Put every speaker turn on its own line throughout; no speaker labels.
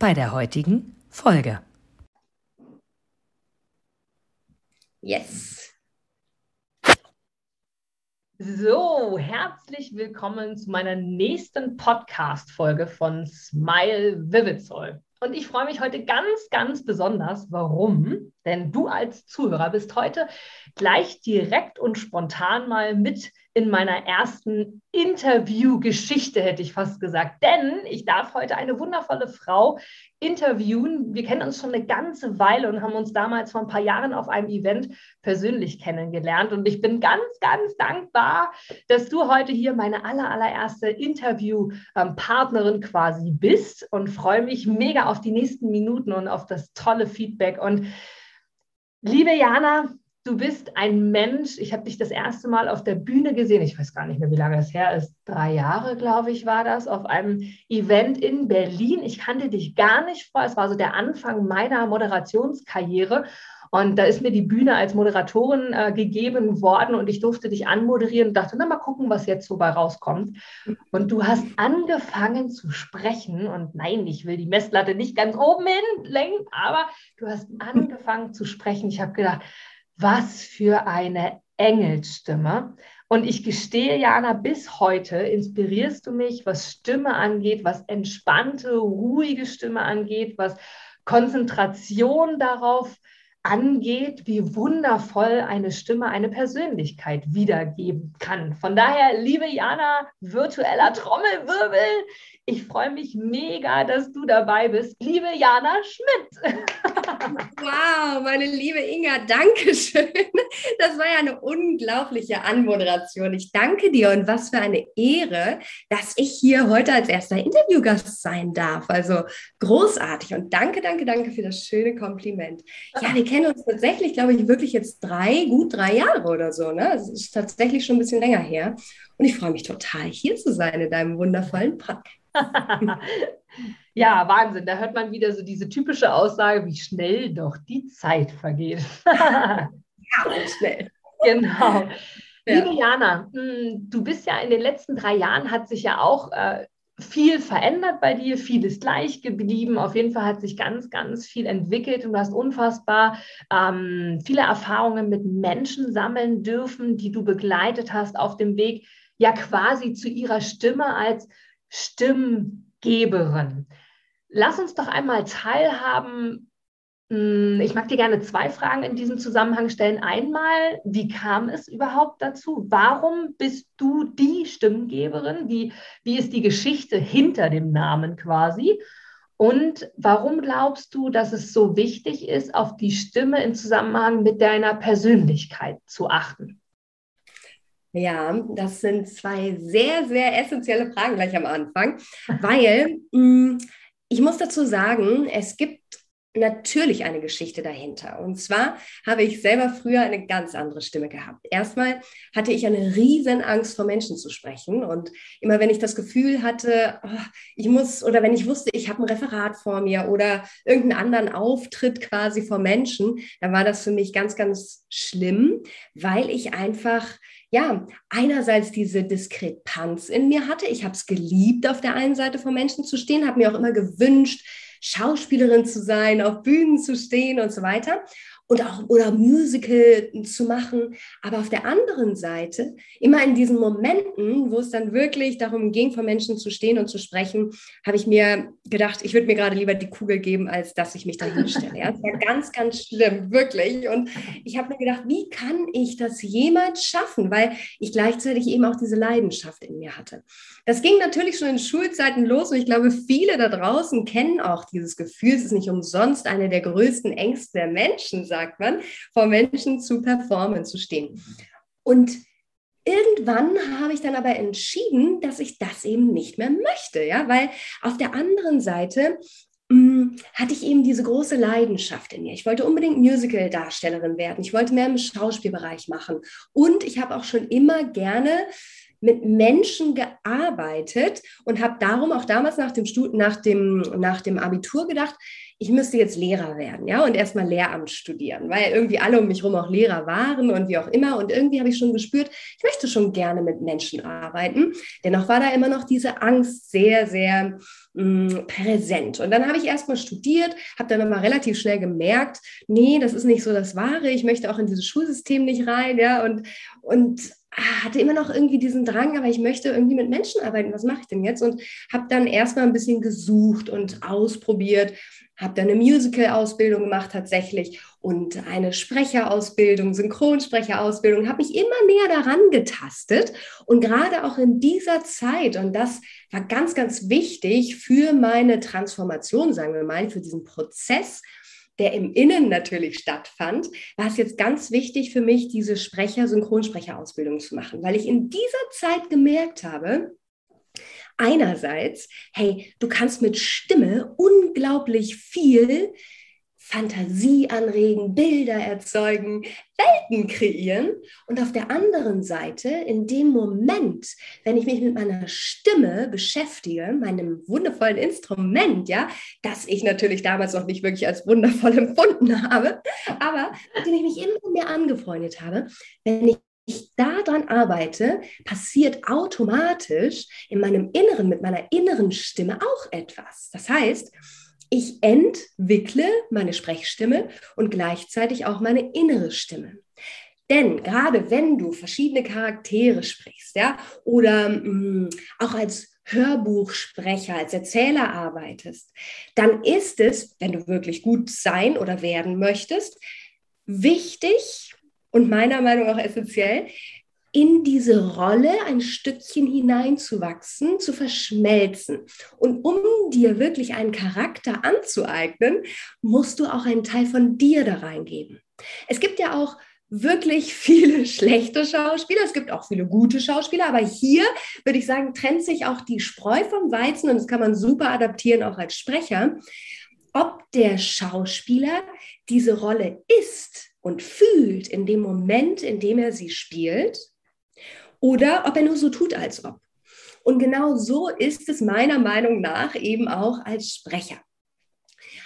bei der heutigen Folge.
Yes. So, herzlich willkommen zu meiner nächsten Podcast-Folge von Smile Vivid Soul. Und ich freue mich heute ganz, ganz besonders. Warum? Denn du als Zuhörer bist heute gleich direkt und spontan mal mit in meiner ersten Interviewgeschichte, hätte ich fast gesagt. Denn ich darf heute eine wundervolle Frau interviewen. Wir kennen uns schon eine ganze Weile und haben uns damals vor ein paar Jahren auf einem Event persönlich kennengelernt. Und ich bin ganz, ganz dankbar, dass du heute hier meine aller, allererste Interviewpartnerin quasi bist und freue mich mega auf die nächsten Minuten und auf das tolle Feedback. Und liebe Jana, du bist ein Mensch. Ich habe dich das erste Mal auf der Bühne gesehen. Ich weiß gar nicht mehr, wie lange es her ist. Drei Jahre, glaube ich, war das, auf einem Event in Berlin. Ich kannte dich gar nicht vor. Es war so der Anfang meiner Moderationskarriere. Und da ist mir die Bühne als Moderatorin äh, gegeben worden und ich durfte dich anmoderieren und dachte, na mal gucken, was jetzt so bei rauskommt. Und du hast angefangen zu sprechen und nein, ich will die Messlatte nicht ganz oben hin lenken, aber du hast angefangen zu sprechen. Ich habe gedacht, was für eine Engelstimme. Und ich gestehe, Jana, bis heute inspirierst du mich, was Stimme angeht, was entspannte, ruhige Stimme angeht, was Konzentration darauf angeht, wie wundervoll eine Stimme eine Persönlichkeit wiedergeben kann. Von daher, liebe Jana, virtueller Trommelwirbel, ich freue mich mega, dass du dabei bist. Liebe Jana Schmidt.
wow, meine liebe Inga, danke schön. Das war ja eine unglaubliche Anmoderation. Ich danke dir und was für eine Ehre, dass ich hier heute als erster Interviewgast sein darf. Also großartig und danke, danke, danke für das schöne Kompliment. Ja, wir kennen uns tatsächlich, glaube ich, wirklich jetzt drei, gut drei Jahre oder so. Ne? Das ist tatsächlich schon ein bisschen länger her. Und ich freue mich total, hier zu sein in deinem wundervollen Podcast.
ja, Wahnsinn. Da hört man wieder so diese typische Aussage, wie schnell doch die Zeit vergeht. ja, schnell. Genau. Ja. Liebe Jana, hm, du bist ja in den letzten drei Jahren, hat sich ja auch äh, viel verändert bei dir, viel ist gleich geblieben. Auf jeden Fall hat sich ganz, ganz viel entwickelt und du hast unfassbar ähm, viele Erfahrungen mit Menschen sammeln dürfen, die du begleitet hast auf dem Weg, ja quasi zu ihrer Stimme als Stimmgeberin. Lass uns doch einmal teilhaben. Hm, ich mag dir gerne zwei Fragen in diesem Zusammenhang stellen. Einmal, wie kam es überhaupt dazu? Warum bist du die Stimmgeberin? Wie, wie ist die Geschichte hinter dem Namen quasi? Und warum glaubst du, dass es so wichtig ist, auf die Stimme im Zusammenhang mit deiner Persönlichkeit zu achten?
Ja, das sind zwei sehr, sehr essentielle Fragen gleich am Anfang, weil mh, hm, ich muss dazu sagen, es gibt natürlich eine Geschichte dahinter. Und zwar habe ich selber früher eine ganz andere Stimme gehabt. Erstmal hatte ich eine riesen Angst vor Menschen zu sprechen. Und immer wenn ich das Gefühl hatte, oh, ich muss, oder wenn ich wusste, ich habe ein Referat vor mir oder irgendeinen anderen Auftritt quasi vor Menschen, dann war das für mich ganz, ganz schlimm, weil ich einfach ja, einerseits diese Diskrepanz in mir hatte. Ich habe es geliebt, auf der einen Seite vor Menschen zu stehen, habe mir auch immer gewünscht, Schauspielerin zu sein, auf Bühnen zu stehen und so weiter und auch oder Musical zu machen. Aber auf der anderen Seite, immer in diesen Momenten, wo es dann wirklich darum ging, vor Menschen zu stehen und zu sprechen, habe ich mir gedacht, ich würde mir gerade lieber die Kugel geben, als dass ich mich da hinstelle. Ja, das war ganz, ganz schlimm, wirklich. Und ich habe mir gedacht, wie kann ich das jemals schaffen? Weil ich gleichzeitig eben auch diese Leidenschaft in mir hatte. Das ging natürlich schon in Schulzeiten los und ich glaube, viele da draußen kennen auch dieses Gefühl. Es ist nicht umsonst eine der größten Ängste der Menschen, sagt man, vor Menschen zu performen, zu stehen. Und irgendwann habe ich dann aber entschieden, dass ich das eben nicht mehr möchte, ja, weil auf der anderen Seite mm, hatte ich eben diese große Leidenschaft in mir. Ich wollte unbedingt Musical-Darstellerin werden. Ich wollte mehr im Schauspielbereich machen. Und ich habe auch schon immer gerne mit Menschen gearbeitet und habe darum auch damals nach dem, Stud nach dem, nach dem Abitur gedacht, ich müsste jetzt Lehrer werden, ja, und erstmal Lehramt studieren, weil irgendwie alle um mich herum auch Lehrer waren und wie auch immer. Und irgendwie habe ich schon gespürt, ich möchte schon gerne mit Menschen arbeiten. Dennoch war da immer noch diese Angst sehr, sehr mh, mm, präsent. Und dann habe ich erstmal studiert, habe dann aber relativ schnell gemerkt, nee, das ist nicht so das Wahre. Ich möchte auch in dieses Schulsystem nicht rein, ja, und, und ah, hatte immer noch irgendwie diesen Drang, aber ich möchte irgendwie mit Menschen arbeiten. Was mache ich denn jetzt? Und habe dann erstmal ein bisschen gesucht und ausprobiert habe dann eine Musical-Ausbildung gemacht tatsächlich und eine Sprecherausbildung, Synchronsprecherausbildung, habe mich immer näher daran getastet und gerade auch in dieser Zeit, und das war ganz, ganz wichtig für meine Transformation, sagen wir mal, für diesen Prozess, der im Innen natürlich stattfand, war es jetzt ganz wichtig für mich, diese Sprecher, Synchronsprecherausbildung zu machen, weil ich in dieser Zeit gemerkt habe, einerseits, hey, du kannst mit Stimme unglaublich viel Fantasie anregen, Bilder erzeugen, Welten kreieren. Und auf der anderen Seite, in dem Moment, wenn ich mich mit meiner Stimme beschäftige, meinem wundervollen Instrument, ja, das ich natürlich damals noch nicht wirklich als wundervoll empfunden habe, aber mit dem ich mich immer mehr angefreundet habe, wenn ich ich daran arbeite, passiert automatisch in meinem Inneren, mit meiner inneren Stimme auch etwas. Das heißt, ich entwickle meine Sprechstimme und gleichzeitig auch meine innere Stimme. Denn gerade wenn du verschiedene Charaktere sprichst, ja, oder mh, mm, auch als Hörbuchsprecher, als Erzähler arbeitest, dann ist es, wenn du wirklich gut sein oder werden möchtest, wichtig, und meiner Meinung nach essentiell, in diese Rolle ein Stückchen hineinzuwachsen, zu verschmelzen. Und um dir wirklich einen Charakter anzueignen, musst du auch einen Teil von dir da reingeben. Es gibt ja auch wirklich viele schlechte Schauspieler, es gibt auch viele gute Schauspieler, aber hier würde ich sagen, trennt sich auch die Spreu vom Weizen und das kann man super adaptieren auch als Sprecher, ob der Schauspieler diese Rolle ist und fühlt in dem Moment, in dem er sie spielt, oder ob er nur so tut, als ob. Und genau so ist es meiner Meinung nach eben auch als Sprecher.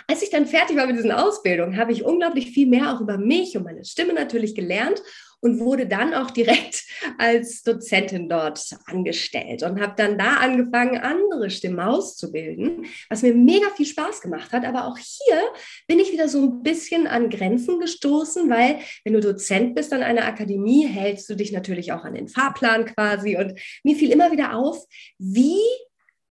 Als ich dann fertig war mit diesen Ausbildungen, habe ich unglaublich viel mehr auch über mich und meine Stimme natürlich gelernt und wurde dann auch direkt als Dozentin dort angestellt und habe dann da angefangen, andere Stimmen auszubilden, was mir mega viel Spaß gemacht hat. Aber auch hier bin ich wieder so ein bisschen an Grenzen gestoßen, weil wenn du Dozent bist an einer Akademie, hältst du dich natürlich auch an den Fahrplan quasi. Und mir fiel immer wieder auf, wie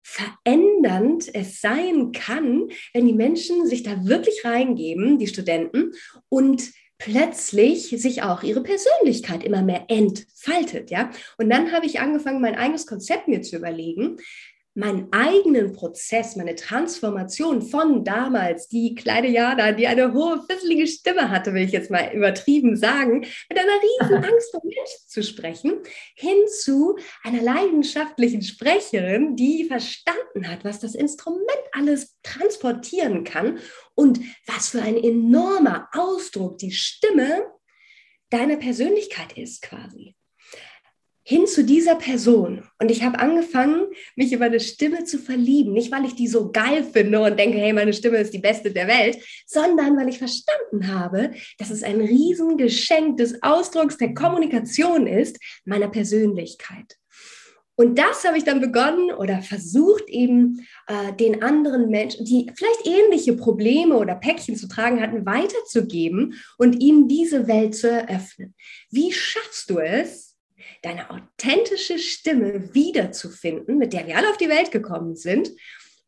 verändernd es sein kann, wenn die Menschen sich da wirklich reingeben, die Studenten, und plötzlich sich auch ihre Persönlichkeit immer mehr entfaltet, ja. Und dann habe ich angefangen, mein eigenes Konzept mir zu überlegen, meinen eigenen Prozess, meine Transformation von damals, die kleine Jana, die eine hohe, fisselige Stimme hatte, will ich jetzt mal übertrieben sagen, mit einer riesen Angst vor Menschen zu sprechen, hin zu einer leidenschaftlichen Sprecherin, die verstanden hat, was das Instrument alles transportieren kann und was für ein enormer Ausdruck die Stimme deiner Persönlichkeit ist quasi hin zu dieser Person. Und ich habe angefangen, mich über eine Stimme zu verlieben. Nicht, weil ich die so geil finde und denke, hey, meine Stimme ist die beste der Welt, sondern weil ich verstanden habe, dass es ein Riesengeschenk des Ausdrucks der Kommunikation ist, meiner Persönlichkeit. Und das habe ich dann begonnen oder versucht eben äh, den anderen Menschen, die vielleicht ähnliche Probleme oder Päckchen zu tragen hatten, weiterzugeben und ihnen diese Welt zu eröffnen. Wie schaffst du es, deine authentische Stimme wiederzufinden, mit der wir alle auf die Welt gekommen sind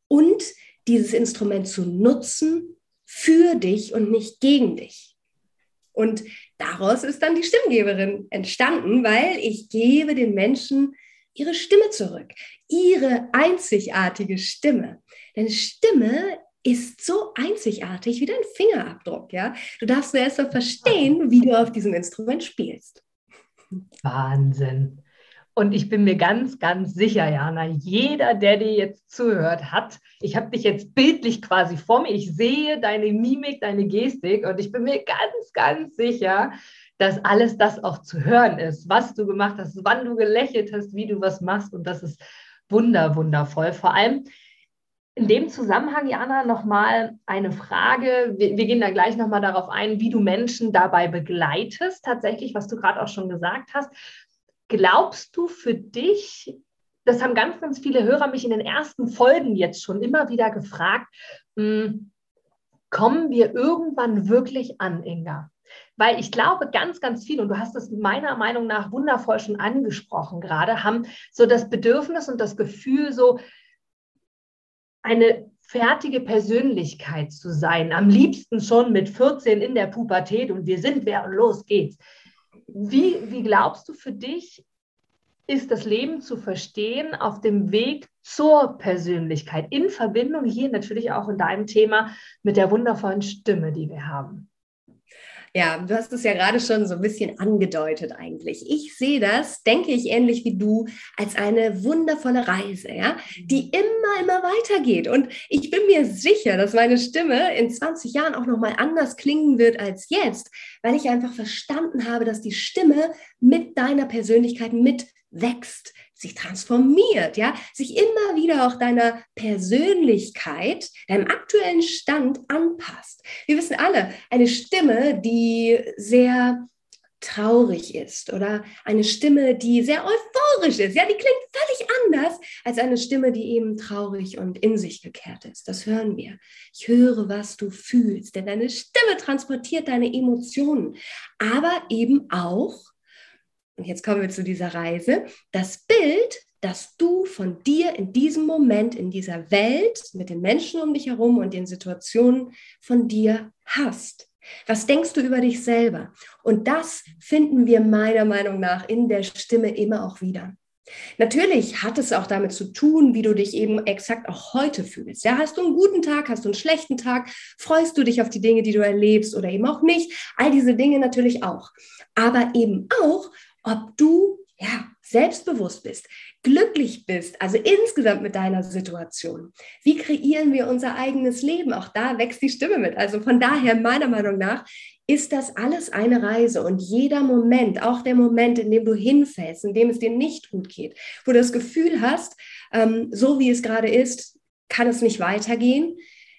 und dieses Instrument zu nutzen für dich und nicht gegen dich. Und daraus ist dann die Stimmgeberin entstanden, weil ich gebe den Menschen ihre Stimme zurück, ihre einzigartige Stimme. Denn Stimme ist so einzigartig wie dein Fingerabdruck, ja. Du darfst nur erst mal verstehen, wie du auf diesem Instrument spielst.
Wahnsinn. Und ich bin mir ganz, ganz sicher, Jana, jeder, der dir jetzt zuhört, hat, ich habe dich jetzt bildlich quasi vor mir, ich sehe deine Mimik, deine Gestik und ich bin mir ganz, ganz sicher, dass alles das auch zu hören ist, was du gemacht hast, wann du gelächelt hast, wie du was machst und das ist wunder, wundervoll. Vor allem in dem Zusammenhang, Jana, nochmal eine Frage. Wir, wir, gehen da gleich nochmal darauf ein, wie du Menschen dabei begleitest, tatsächlich, was du gerade auch schon gesagt hast. Glaubst du für dich, das haben ganz, ganz viele Hörer mich in den ersten Folgen jetzt schon immer wieder gefragt, hm, kommen wir irgendwann wirklich an, Inga? Weil ich glaube, ganz, ganz viele, und du hast es meiner Meinung nach wundervoll schon angesprochen gerade, haben so das Bedürfnis und das Gefühl, so eine fertige Persönlichkeit zu sein. Am liebsten schon mit 14 in der Pubertät und wir sind wer und los geht's. Wie, wie glaubst du für dich, ist das Leben zu verstehen auf dem Weg zur Persönlichkeit, in Verbindung hier natürlich auch in deinem Thema mit der wundervollen Stimme, die wir haben?
Ja, du hast es ja gerade schon so ein bisschen angedeutet eigentlich. Ich sehe das, denke ich ähnlich wie du, als eine wundervolle Reise, ja, die immer, immer weitergeht. Und ich bin mir sicher, dass meine Stimme in 20 Jahren auch nochmal anders klingen wird als jetzt, weil ich einfach verstanden habe, dass die Stimme mit deiner Persönlichkeit mitwächst sich transformiert, ja, sich immer wieder auch deiner Persönlichkeit, deinem aktuellen Stand anpasst. Wir wissen alle, eine Stimme, die sehr traurig ist oder eine Stimme, die sehr euphorisch ist, ja, die klingt völlig anders als eine Stimme, die eben traurig und in sich gekehrt ist. Das hören wir. Ich höre, was du fühlst, denn deine Stimme transportiert deine Emotionen, aber eben auch und jetzt kommen wir zu dieser Reise, das Bild, das du von dir in diesem Moment, in dieser Welt, mit den Menschen um dich herum und den Situationen von dir hast. Was denkst du über dich selber? Und das finden wir meiner Meinung nach in der Stimme immer auch wieder. Natürlich hat es auch damit zu tun, wie du dich eben exakt auch heute fühlst. Ja, hast du einen guten Tag, hast du einen schlechten Tag, freust du dich auf die Dinge, die du erlebst oder eben auch nicht? All diese Dinge natürlich auch. Aber eben auch, ob du ja, selbstbewusst bist, glücklich bist, also insgesamt mit deiner Situation. Wie kreieren wir unser eigenes Leben? Auch da wächst die Stimme mit. Also von daher, meiner Meinung nach, ist das alles eine Reise und jeder Moment, auch der Moment, in dem du hinfällst, in dem es dir nicht gut geht, wo du das Gefühl hast, ähm, so wie es gerade ist, kann es nicht weitergehen,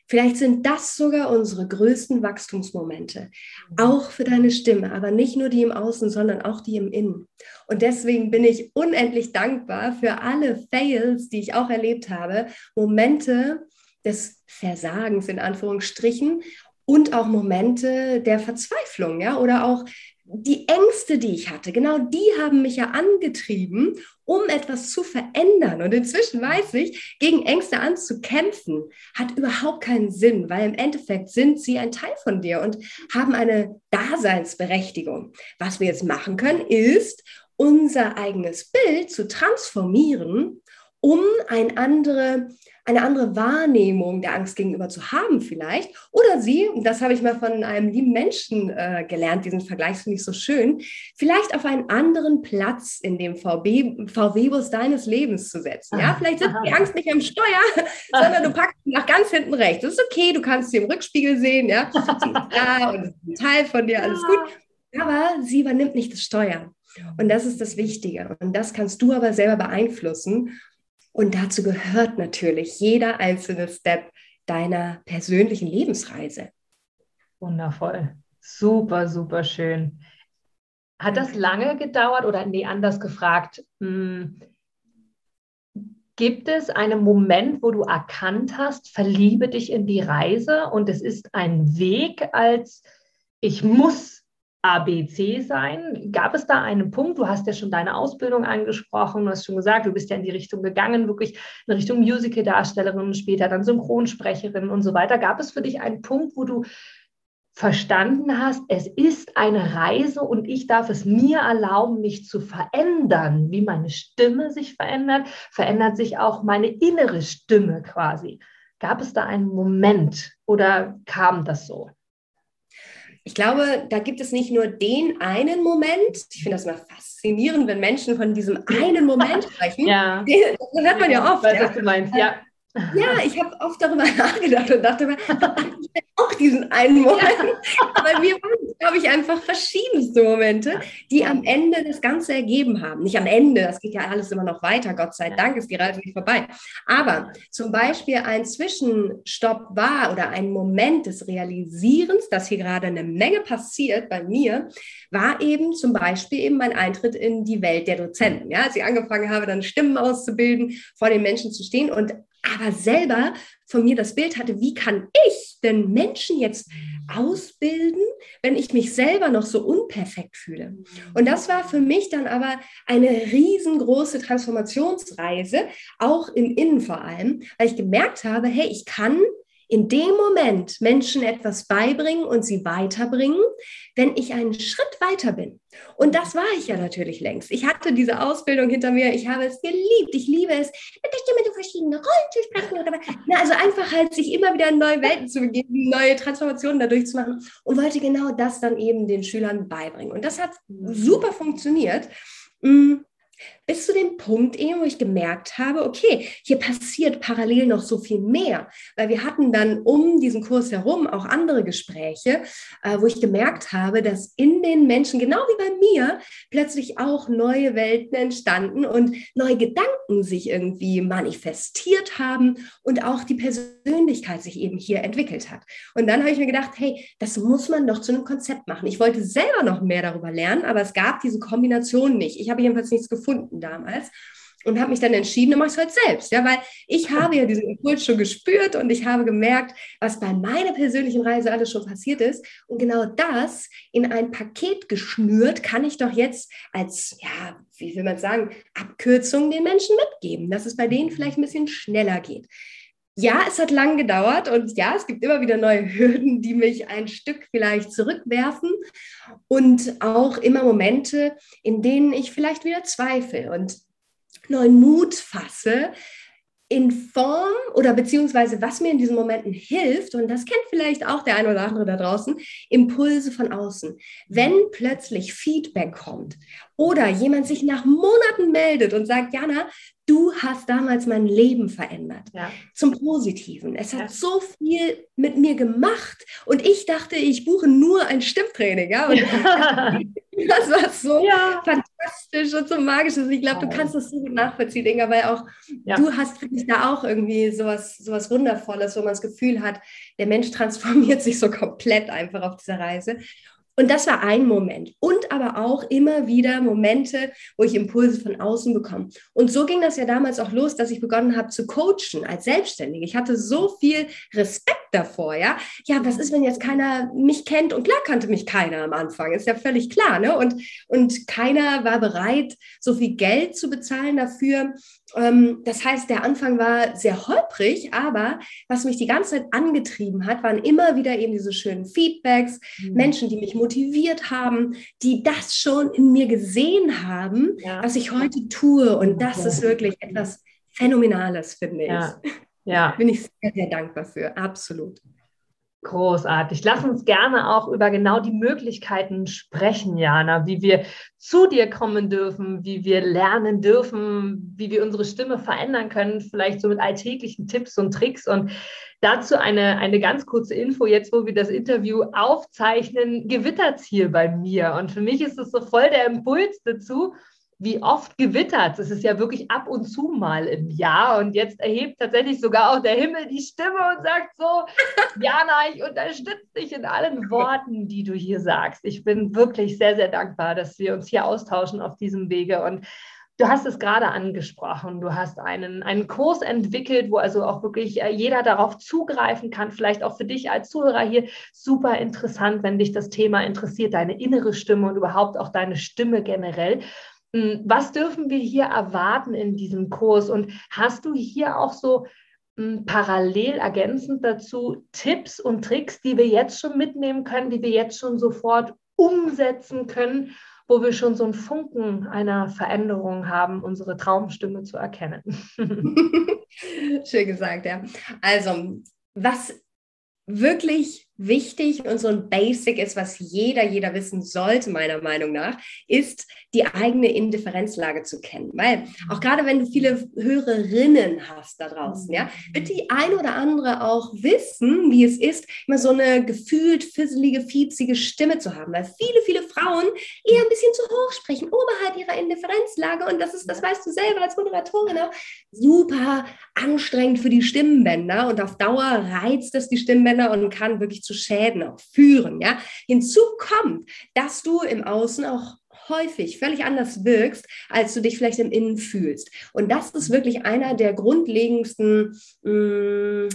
Vielleicht sind das sogar unsere größten Wachstumsmomente, auch für deine Stimme, aber nicht nur die im Außen, sondern auch die im Innen. Und deswegen bin ich unendlich dankbar für alle Fails, die ich auch erlebt habe, Momente des Versagens in Anführungsstrichen und auch Momente der Verzweiflung, ja, oder auch die Ängste, die ich hatte, genau die haben mich ja angetrieben, um etwas zu verändern. Und inzwischen weiß ich, gegen Ängste anzukämpfen, hat überhaupt keinen Sinn, weil im Endeffekt sind sie ein Teil von dir und haben eine Daseinsberechtigung. Was wir jetzt machen können, ist, unser eigenes Bild zu transformieren, um ein andere eine andere Wahrnehmung der Angst gegenüber zu haben vielleicht. Oder sie, das habe ich mal von einem lieben Menschen äh, gelernt, diesen Vergleich finde ich so schön, vielleicht auf einen anderen Platz in dem VW-Bus deines Lebens zu setzen. Ja, vielleicht sitzt die Angst nicht am Steuer, sondern du packst sie nach ganz hinten rechts. Das ist okay, du kannst sie im Rückspiegel sehen, ja, sie ist da und ist ein Teil von dir, alles gut. Aber sie übernimmt nicht das Steuer. Und das ist das Wichtige. Und das kannst du aber selber beeinflussen. Und dazu gehört natürlich jeder einzelne Step deiner persönlichen Lebensreise.
Wundervoll. Super, super schön. Hat das lange gedauert oder nee, anders gefragt? Hm, gibt es einen Moment, wo du erkannt hast, verliebe dich in die Reise und es ist ein Weg als ich muss ABC sein? Gab es da einen Punkt? Du hast ja schon deine Ausbildung angesprochen, du hast schon gesagt, du bist ja in die Richtung gegangen, wirklich in Richtung Musical-Darstellerin, später dann Synchronsprecherin und so weiter. Gab es für dich einen Punkt, wo du verstanden hast, es ist eine Reise und ich darf es mir erlauben, mich zu verändern. Wie meine Stimme sich verändert, verändert sich auch meine innere Stimme quasi. Gab es da einen Moment oder kam das so?
Ich glaube, da gibt es nicht nur den einen Moment. Ich finde das immer faszinierend, wenn Menschen von diesem einen Moment sprechen.
ja.
Das hört man ja oft.
Weiß,
ja.
was du meinst, ja.
Ja, ich habe oft darüber nachgedacht und dachte mir, ich auch diesen einen Moment. Ja. Bei mir waren glaube ich, einfach verschiedenste Momente, die am Ende das Ganze ergeben haben. Nicht am Ende, das geht ja alles immer noch weiter, Gott sei Dank ist die Reise nicht vorbei. Aber zum Beispiel ein Zwischenstopp war oder ein Moment des Realisierens, dass hier gerade eine Menge passiert bei mir, war eben zum Beispiel eben mein Eintritt in die Welt der Dozenten. Ja, als ich angefangen habe, dann Stimmen auszubilden, vor den Menschen zu stehen und aber selber von mir das Bild hatte, wie kann ich denn Menschen jetzt ausbilden, wenn ich mich selber noch so unperfekt fühle? Und das war für mich dann aber eine riesengroße Transformationsreise, auch im Innen vor allem, weil ich gemerkt habe, hey, ich kann in dem Moment Menschen etwas beibringen und sie weiterbringen, wenn ich einen Schritt weiter bin. Und das war ich ja natürlich längst. Ich hatte diese Ausbildung hinter mir. Ich habe es geliebt. Ich liebe es, mit der Stimme verschiedene Rollen zu sprechen. Oder, na, also einfach halt sich immer wieder in neue Welten zu begeben, neue Transformationen dadurch zu machen und wollte genau das dann eben den Schülern beibringen. Und das hat super funktioniert. Bis zu dem Punkt, wo ich gemerkt habe, okay, hier passiert parallel noch so viel mehr, weil wir hatten dann um diesen Kurs herum auch andere Gespräche, äh, wo ich gemerkt habe, dass in den Menschen, genau wie bei mir, plötzlich auch neue Welten entstanden und neue Gedanken sich irgendwie manifestiert haben und auch die Persönlichkeit sich eben hier entwickelt hat. Und dann habe ich mir gedacht, hey, das muss man doch zu einem Konzept machen. Ich wollte selber noch mehr darüber lernen, aber es gab diese Kombination nicht. Ich habe jedenfalls nichts gefunden damals und habe mich dann entschieden, du machst es halt selbst, ja, weil ich habe ja diesen Impuls schon gespürt und ich habe gemerkt, was bei meiner persönlichen Reise alles schon passiert ist. Und genau das in ein Paket geschnürt kann ich doch jetzt als ja, wie will man sagen, Abkürzung den Menschen mitgeben, dass es bei denen vielleicht ein bisschen schneller geht. Ja, es hat lang gedauert und ja, es gibt immer wieder neue Hürden, die mich ein Stück vielleicht zurückwerfen und auch immer Momente, in denen ich vielleicht wieder zweifle und neuen Mut fasse, in Form oder beziehungsweise was mir in diesen Momenten hilft, und das kennt vielleicht auch der eine oder andere da draußen, Impulse von außen. Wenn plötzlich Feedback kommt oder jemand sich nach Monaten meldet und sagt, Jana, du hast damals mein Leben verändert. Ja. Zum Positiven. Es hat ja. so viel mit mir gemacht. Und ich dachte, ich buche nur ein Stimmtraining. Ja? Ja. das war so fantastisch und so magisch. Also ich glaube, du kannst das so gut nachvollziehen, Inga, weil auch du hast, finde ich, da auch irgendwie sowas, sowas Wundervolles, wo man das Gefühl hat, der Mensch transformiert sich so komplett einfach auf dieser Reise. Und das war ein Moment. Und aber auch immer wieder Momente, wo ich Impulse von außen bekomme. Und so ging das ja damals auch los, dass ich begonnen habe zu coachen als Selbstständige. Ich hatte so viel Respekt davor, ja. Ja, was ist, wenn jetzt keiner mich kennt? Und klar kannte mich keiner am Anfang, ist ja völlig klar, ne? Und, und keiner war bereit, so viel Geld zu bezahlen dafür, ähm, das heißt, der Anfang war sehr holprig, aber was mich die ganze Zeit angetrieben hat, waren immer wieder eben diese schönen Feedbacks, mhm. Menschen, die mich motiviert haben, die das schon in mir gesehen haben, ja. was ich heute tue. Und das ist wirklich etwas Phänomenales, finde ich. Ja. Ja. Bin ich sehr, sehr dankbar für, absolut.
Großartig. Lass uns gerne auch über genau die Möglichkeiten sprechen, Jana, wie wir zu dir kommen dürfen, wie wir lernen dürfen, wie wir unsere Stimme verändern können, vielleicht so mit alltäglichen Tipps und Tricks. Und dazu eine, eine ganz kurze Info, jetzt wo wir das Interview aufzeichnen, gewittert es hier bei mir. Und für mich ist es so voll der Impuls dazu, wie oft gewittert. Es ist ja wirklich ab und zu mal im Jahr. Und jetzt erhebt tatsächlich sogar auch der Himmel die Stimme und sagt so, Jana, ich unterstütze dich in allen Worten, die du hier sagst. Ich bin wirklich sehr, sehr dankbar, dass wir uns hier austauschen auf diesem Wege. Und Du hast es gerade angesprochen. Du hast einen, einen Kurs entwickelt, wo also auch wirklich äh, jeder darauf zugreifen kann. Vielleicht auch für dich als Zuhörer hier super interessant, wenn dich das Thema interessiert, deine innere Stimme und überhaupt auch deine Stimme generell. Hm, was dürfen wir hier erwarten in diesem Kurs? Und hast du hier auch so hm, parallel ergänzend dazu Tipps und Tricks, die wir jetzt schon mitnehmen können, die wir jetzt schon sofort umsetzen können, wo wir schon so einen Funken einer Veränderung haben, unsere Traumstimme zu erkennen?
Schön gesagt, ja. Also, was wirklich wichtig und so ein Basic ist, was jeder, jeder wissen sollte, meiner Meinung nach, ist die eigene Indifferenzlage zu kennen. Weil auch gerade wenn du viele Hörerinnen hast da draußen, ja, wird die ein oder andere auch wissen, wie es ist, immer so eine gefühlt fisselige, fiepsige Stimme zu haben. Weil viele, viele Frauen eher ein bisschen zu hoch sprechen, oberhalb ihrer Indifferenzlage. Und das ist, das weißt du selber als Moderatorin auch, super anstrengend für die Stimmbänder. Und auf Dauer reizt das die Stimmbänder und kann wirklich zu Schäden auch führen. Ja? Hinzu kommt, dass du im Außen auch häufig völlig anders wirkst, als du dich vielleicht im Innen fühlst. Und das ist wirklich einer der grundlegendsten, mh, mm,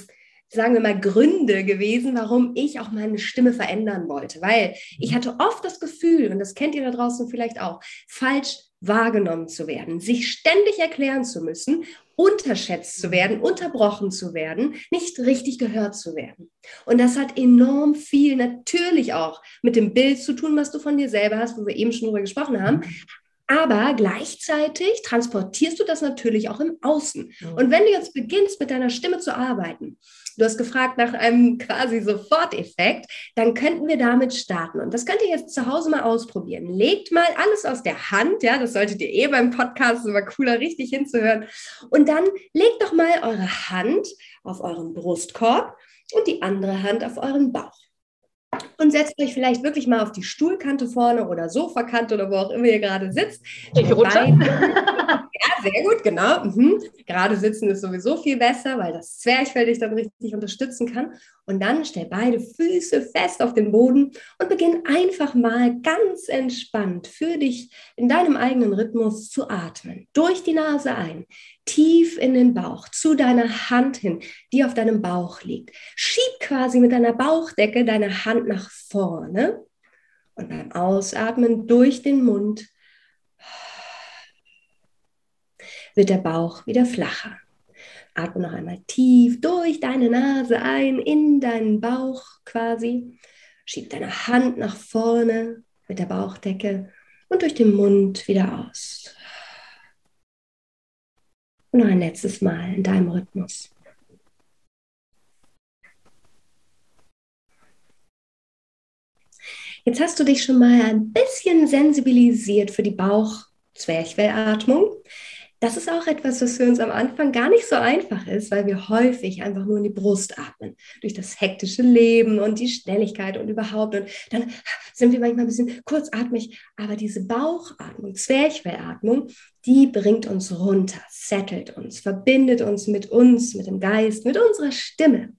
sagen wir mal, Gründe gewesen, warum ich auch meine Stimme verändern wollte. Weil ich hatte oft das Gefühl, und das kennt ihr da draußen vielleicht auch, falsch wahrgenommen zu werden, sich ständig erklären zu müssen unterschätzt zu werden, unterbrochen zu werden, nicht richtig gehört zu werden. Und das hat enorm viel natürlich auch mit dem Bild zu tun, was du von dir selber hast, wo wir eben schon drüber gesprochen haben. Aber gleichzeitig transportierst du das natürlich auch im Außen. Und wenn du jetzt beginnst, mit deiner Stimme zu arbeiten, du hast gefragt nach einem quasi Soforteffekt, dann könnten wir damit starten. Und das könnt ihr jetzt zu Hause mal ausprobieren. Legt mal alles aus der Hand, ja, das solltet ihr eh beim Podcast, immer cooler, richtig hinzuhören. Und dann legt doch mal eure Hand auf euren Brustkorb und die andere Hand auf euren Bauch und setzt euch vielleicht wirklich mal auf die Stuhlkante vorne oder Sofakante oder wo auch immer ihr gerade sitzt.
Ich rutsche.
Ja, sehr gut, genau. Mhm. Gerade sitzen ist sowieso viel besser, weil das Zwerchfell dich dann richtig unterstützen kann. Und dann stell beide Füße fest auf den Boden und beginn einfach mal ganz entspannt für dich in deinem eigenen Rhythmus zu atmen. Durch die Nase ein, tief in den Bauch, zu deiner Hand hin, die auf deinem Bauch liegt. Schieb quasi mit deiner Bauchdecke deine Hand nach vorne und beim Ausatmen durch den Mund wird der Bauch wieder flacher. Atme noch einmal tief durch deine Nase ein, in deinen Bauch quasi. Schieb deine Hand nach vorne mit der Bauchdecke und durch den Mund wieder aus. Und noch ein letztes Mal in deinem Rhythmus. Jetzt hast du dich schon mal ein bisschen sensibilisiert für die Bauch-Zwerchfellatmung. Das ist auch etwas, was für uns am Anfang gar nicht so einfach ist, weil wir häufig einfach nur in die Brust atmen. Durch das hektische Leben und die Schnelligkeit und überhaupt. Und dann sind wir manchmal ein bisschen kurzatmig. Aber diese Bauchatmung, Zwerchfellatmung, die bringt uns runter, settelt uns, verbindet uns mit uns, mit dem Geist, mit unserer Stimme.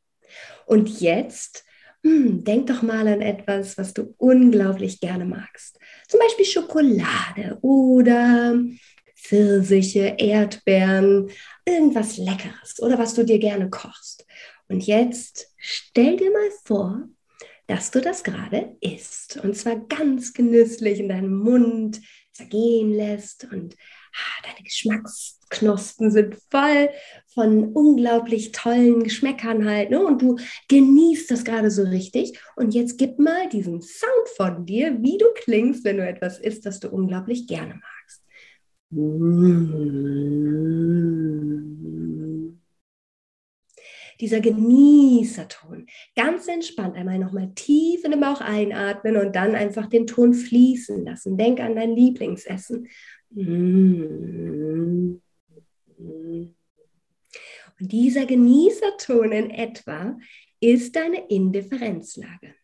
Und jetzt hm, denk doch mal an etwas, was du unglaublich gerne magst. Zum Beispiel Schokolade oder Pfirsiche, Erdbeeren, irgendwas Leckeres oder was du dir gerne kochst. Und jetzt stell dir mal vor, dass du das gerade isst. Und zwar ganz genüsslich in deinem Mund zergehen lässt und ah, deine Geschmacksknospen sind voll von unglaublich tollen Geschmäckern halt. Ne? Und du genießt das gerade so richtig. Und jetzt gib mal diesen Sound von dir, wie du klingst, wenn du etwas isst, das du unglaublich gerne magst. Dieser Genießerton. Ganz entspannt einmal nochmal tief in den Bauch einatmen und dann einfach den Ton fließen lassen. Denk an dein Lieblingsessen. Und dieser Genießerton in etwa ist deine Indifferenzlage.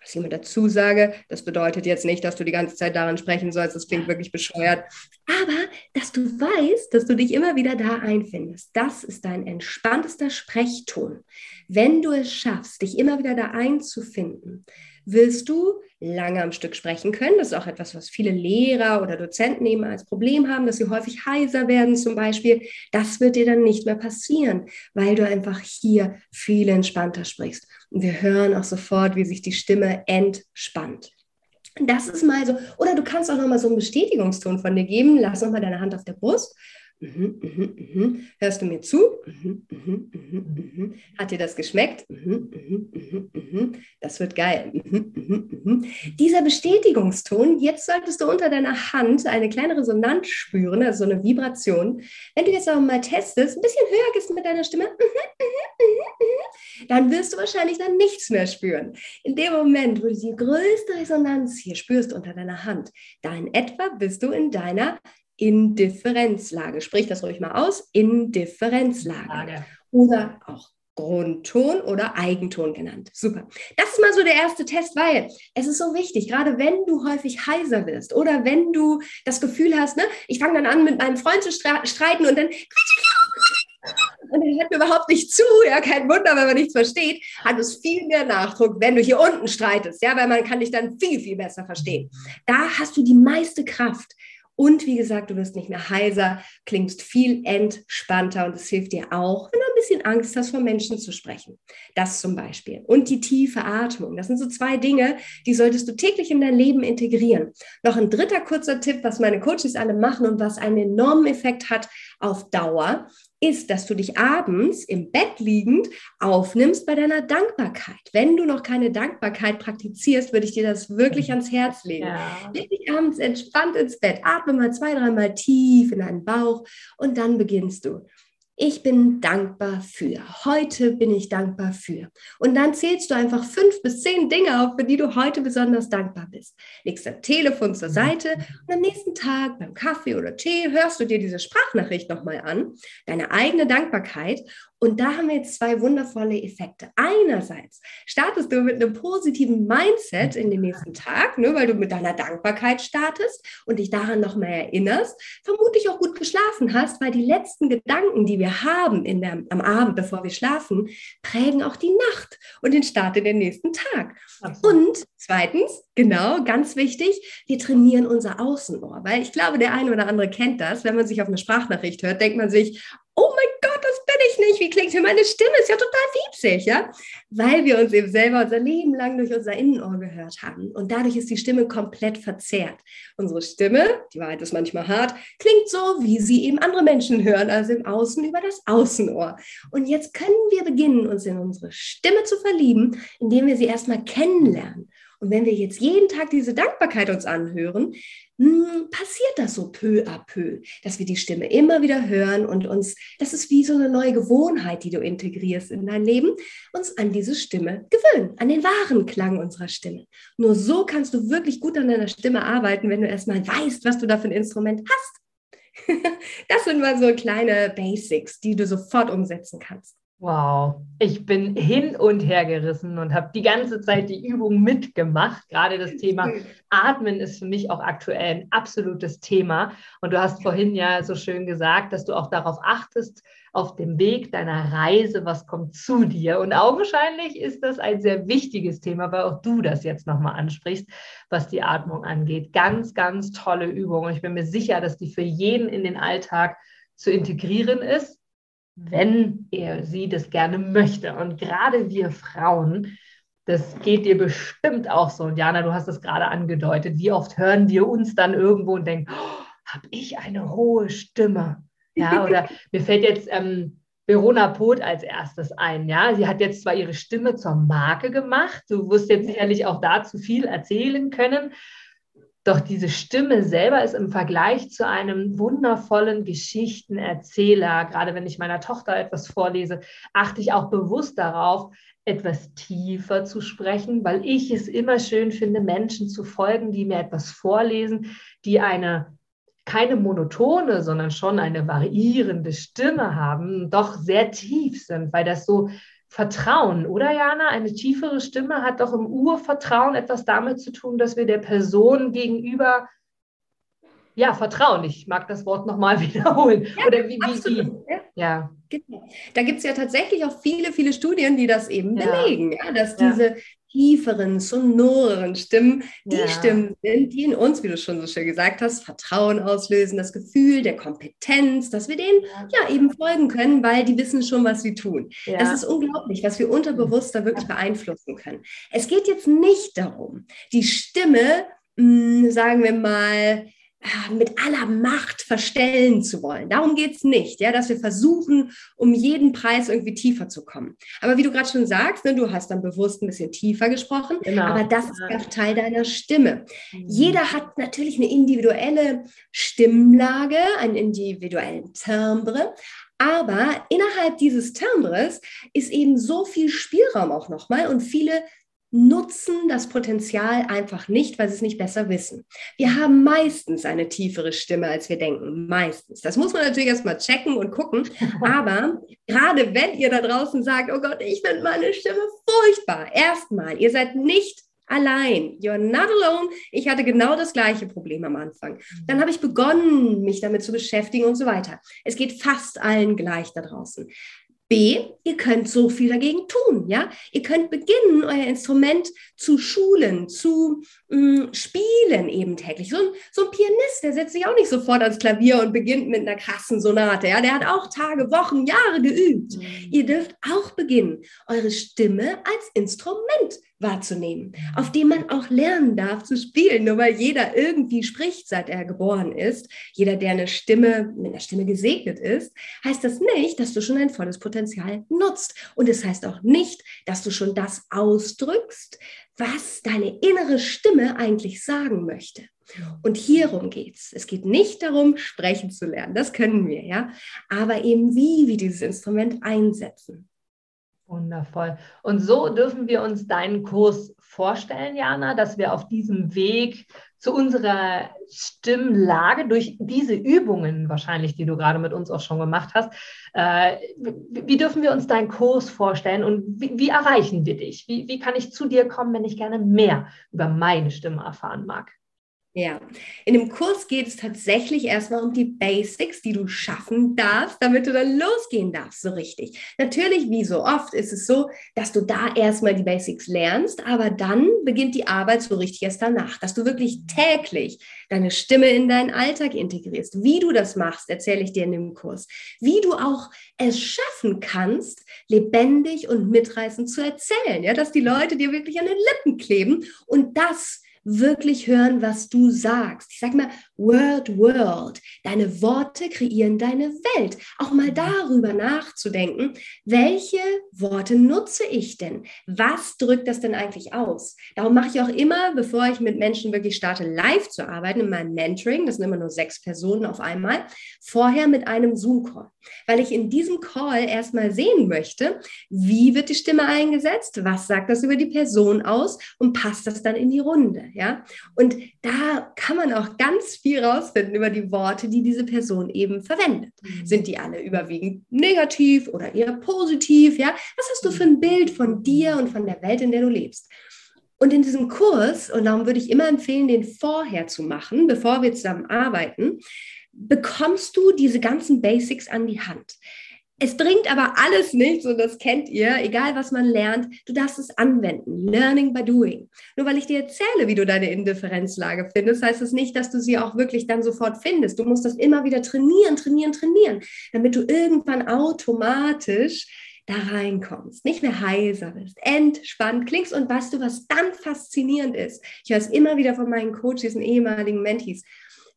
Was ich immer dazu sage, das bedeutet jetzt nicht, dass du die ganze Zeit daran sprechen sollst, das klingt wirklich bescheuert, aber dass du weißt, dass du dich immer wieder da einfindest. Das ist dein entspanntester Sprechton. Wenn du es schaffst, dich immer wieder da einzufinden, wirst du lange am Stück sprechen können. Das ist auch etwas, was viele Lehrer oder Dozenten eben als Problem haben, dass sie häufig heiser werden zum Beispiel. Das wird dir dann nicht mehr passieren, weil du einfach hier viel entspannter sprichst. Und wir hören auch sofort, wie sich die Stimme entspannt. Das ist mal so. Oder du kannst auch noch mal so einen Bestätigungston von dir geben. Lass noch mal deine Hand auf der Brust Mhm, mhm, mhm. Hörst du mir zu? Mhm, mhm, mhm. Hat dir das geschmeckt? Das wird geil. Dieser Bestätigungston, jetzt solltest du unter deiner Hand eine kleine Resonanz spüren, also so eine Vibration. Wenn du jetzt auch mal testest, ein bisschen höher gehst mit deiner Stimme, dann wirst du wahrscheinlich dann nichts mehr spüren. In dem Moment, wo du die größte Resonanz hier spürst unter deiner Hand, da in etwa bist du in deiner Indifferenzlage. Sprich das ruhig mal aus. Indifferenzlage. Oder auch Grundton oder Eigenton genannt. Super. Das ist mal so der erste Test, weil es ist so wichtig, gerade wenn du häufig heiser wirst oder wenn du das Gefühl hast, ne, ich fange dann an, mit meinem Freund zu streiten und dann und er hört mir überhaupt nicht zu, ja, kein Wunder, wenn man nichts versteht, hat es viel mehr Nachdruck, wenn du hier unten streitest, ja, weil man kann dich dann viel, viel besser verstehen. Da hast du die meiste Kraft. Und wie gesagt, du wirst nicht mehr heiser, klingst viel entspannter und es hilft dir auch, wenn du ein bisschen Angst hast, vor Menschen zu sprechen. Das zum Beispiel. Und die tiefe Atmung. Das sind so zwei Dinge, die solltest du täglich in dein Leben integrieren. Noch ein dritter kurzer Tipp, was meine Coaches alle machen und was einen enormen Effekt hat auf Dauer, ist, dass du dich abends im Bett liegend aufnimmst bei deiner Dankbarkeit. Wenn du noch keine Dankbarkeit praktizierst, würde ich dir das wirklich ans Herz legen. Ja. Leg dich abends entspannt ins Bett, atme mal zwei, dreimal tief in deinen Bauch und dann beginnst du. Ich bin dankbar für. Heute bin ich dankbar für. Und dann zählst du einfach fünf bis zehn Dinge auf, für die du heute besonders dankbar bist. Legst dein Telefon zur Seite und am nächsten Tag beim Kaffee oder Tee hörst du dir diese Sprachnachricht nochmal an, deine eigene Dankbarkeit und da haben wir jetzt zwei wundervolle Effekte. Einerseits startest du mit einem positiven Mindset in den nächsten Tag, ne, weil du mit deiner Dankbarkeit startest und dich daran nochmal erinnerst. Vermutlich auch gut geschlafen hast, weil die letzten Gedanken, die wir haben in der, am Abend, bevor wir schlafen, prägen auch die Nacht und den Start in den nächsten Tag. Und zweitens, genau, ganz wichtig, wir trainieren unser Außenohr, weil ich glaube, der eine oder andere kennt das. Wenn man sich auf eine Sprachnachricht hört, denkt man sich, oh mein Gott, das bin ich nicht. Wie klingt hier meine Stimme? Ist ja total wiepsig, ja? Weil wir uns eben selber unser Leben lang durch unser Innenohr gehört haben. Und dadurch ist die Stimme komplett verzerrt. Unsere Stimme, die Wahrheit ist manchmal hart, klingt so, wie sie eben andere Menschen hören, also im Außen über das Außenohr. Und jetzt können wir beginnen, uns in unsere Stimme zu verlieben, indem wir sie erstmal kennenlernen. Und wenn wir jetzt jeden Tag diese Dankbarkeit uns anhören, hm, passiert das so peu à peu, dass wir die Stimme immer wieder hören und uns, das ist wie so eine neue Gewohnheit, die du integrierst in dein Leben, uns an diese Stimme gewöhnen, an den wahren Klang unserer Stimme. Nur so kannst du wirklich gut an deiner Stimme arbeiten, wenn du erstmal weißt, was du da für ein Instrument hast. das sind mal so kleine Basics, die du sofort umsetzen kannst.
Wow, ich bin hin und her gerissen und habe die ganze Zeit die Übung mitgemacht. Gerade das Thema Atmen ist für mich auch aktuell ein absolutes Thema. Und du hast vorhin ja so schön gesagt, dass du auch darauf achtest, auf dem Weg deiner Reise, was kommt zu dir. Und augenscheinlich ist das ein sehr wichtiges Thema, weil auch du das jetzt nochmal ansprichst, was die Atmung angeht. Ganz, ganz tolle Übung. Und ich bin mir sicher, dass die für jeden in den Alltag zu integrieren ist wenn er sie das gerne möchte. Und gerade wir Frauen, das geht dir bestimmt auch so. Und Jana, du hast es gerade angedeutet. Wie oft hören wir uns dann irgendwo und denken, oh, habe ich eine hohe Stimme? Ja, oder mir fällt jetzt ähm, Verona Poth als erstes ein. Ja, sie hat jetzt zwar ihre Stimme zur Marke gemacht. Du wirst jetzt sicherlich auch dazu viel erzählen können. Doch diese Stimme selber ist im Vergleich zu einem wundervollen Geschichtenerzähler, gerade wenn ich meiner Tochter etwas vorlese, achte ich auch bewusst darauf, etwas tiefer zu sprechen, weil ich es immer schön finde, Menschen zu folgen, die mir etwas vorlesen, die eine keine monotone, sondern schon eine variierende Stimme haben, doch sehr tief sind, weil das so Vertrauen, oder Jana? Eine tiefere Stimme hat doch im Urvertrauen etwas damit zu tun, dass wir der Person gegenüber ja, vertrauen. Ich mag das Wort nochmal wiederholen.
Ja, Oder wie, wie, wie? Ja. Genau. Da gibt es ja tatsächlich auch viele, viele Studien, die das eben ja. belegen, ja, dass diese tieferen, sonoreren Stimmen die ja. Stimmen sind, die in uns, wie du schon so schön gesagt hast, Vertrauen auslösen, das Gefühl der Kompetenz, dass wir denen ja, eben folgen können, weil die wissen schon, was sie tun. Ja. Das ist unglaublich, was wir unterbewusst da wirklich beeinflussen können. Es geht jetzt nicht darum, die Stimme, mh, hm, sagen wir mal, mit aller Macht verstellen zu wollen. Darum geht es nicht, ja, dass wir versuchen, um jeden Preis irgendwie tiefer zu kommen. Aber wie du gerade schon sagst, ne, du hast dann bewusst ein bisschen tiefer gesprochen, genau. aber das ist ja Teil deiner Stimme. Mhm. Jeder hat natürlich eine individuelle Stimmlage, einen individuellen Timbre, aber innerhalb dieses Timbres ist eben so viel Spielraum auch nochmal und viele nutzen das Potenzial einfach nicht, weil sie es nicht besser wissen. Wir haben meistens eine tiefere Stimme, als wir denken. Meistens. Das muss man natürlich erstmal checken und gucken. Aber gerade wenn ihr da draußen sagt, oh Gott, ich finde meine Stimme furchtbar. Erstmal, ihr seid nicht allein. You're not alone. Ich hatte genau das gleiche Problem am Anfang. Dann habe ich begonnen, mich damit zu beschäftigen und so weiter. Es geht fast allen gleich da draußen. B, ihr könnt so viel dagegen tun, ja. Ihr könnt beginnen, euer Instrument zu schulen, zu mh, mm, spielen eben täglich. So ein, so ein Pianist, der setzt sich auch nicht sofort ans Klavier und beginnt mit einer krassen Sonate, ja. Der hat auch Tage, Wochen, Jahre geübt. Mhm. Ihr dürft auch beginnen, eure Stimme als Instrument wahrzunehmen, auf dem man auch lernen darf zu spielen. Nur weil jeder irgendwie spricht, seit er geboren ist, jeder, der eine Stimme, mit einer Stimme gesegnet ist, heißt das nicht, dass du schon ein volles Potenzial nutzt. Und es das heißt auch nicht, dass du schon das ausdrückst, was deine innere Stimme eigentlich sagen möchte. Und hierum geht's. Es geht nicht darum, sprechen zu lernen. Das können wir, ja. Aber eben wie wir dieses Instrument einsetzen.
Wundervoll. Und so dürfen wir uns deinen Kurs vorstellen, Jana, dass wir auf diesem Weg zu unserer Stimmlage durch diese Übungen wahrscheinlich, die du gerade mit uns auch schon gemacht hast, äh, wie dürfen wir uns deinen Kurs vorstellen und wie, wie erreichen wir dich? Wie, wie kann ich zu dir kommen, wenn ich gerne mehr über meine Stimme erfahren mag?
Ja, in dem Kurs geht es tatsächlich erstmal um die Basics, die du schaffen darfst, damit du dann losgehen darfst, so richtig. Natürlich, wie so oft, ist es so, dass du da erstmal die Basics lernst, aber dann beginnt die Arbeit so richtig erst danach, dass du wirklich täglich deine Stimme in deinen Alltag integrierst. Wie du das machst, erzähle ich dir in dem Kurs. Wie du auch es schaffen kannst, lebendig und mitreißend zu erzählen, ja, dass die Leute dir wirklich an den Lippen kleben und das wirklich hören, was du sagst. Ich sage mal, Word World. Deine Worte kreieren deine Welt. Auch mal darüber nachzudenken, welche Worte nutze ich denn? Was drückt das denn eigentlich aus? Darum mache ich auch immer, bevor ich mit Menschen wirklich starte, live zu arbeiten, in meinem Mentoring, das sind immer nur sechs Personen auf einmal, vorher mit einem Zoom-Call. Weil ich in diesem Call erstmal sehen möchte, wie wird die Stimme eingesetzt, was sagt das über die Person aus und passt das dann in die Runde. Ja? Und da kann man auch ganz viel rausfinden über die Worte, die diese Person eben verwendet. Mhm. Sind die alle überwiegend negativ oder eher positiv? Ja, was hast du für ein Bild von dir und von der Welt, in der du lebst? Und in diesem Kurs, und darum würde ich immer empfehlen, den vorher zu machen, bevor wir zusammen arbeiten, bekommst du diese ganzen Basics an die Hand. Es bringt aber alles nichts und das kennt ihr, egal was man lernt, du darfst es anwenden. Learning by doing. Nur weil ich dir erzähle, wie du deine Indifferenzlage findest, heißt es das nicht, dass du sie auch wirklich dann sofort findest. Du musst das immer wieder trainieren, trainieren, trainieren, damit du irgendwann automatisch da reinkommst, nicht mehr heiser bist, entspannt klingst und weißt du, was dann faszinierend ist. Ich höre es immer wieder von meinen Coaches und ehemaligen Mentees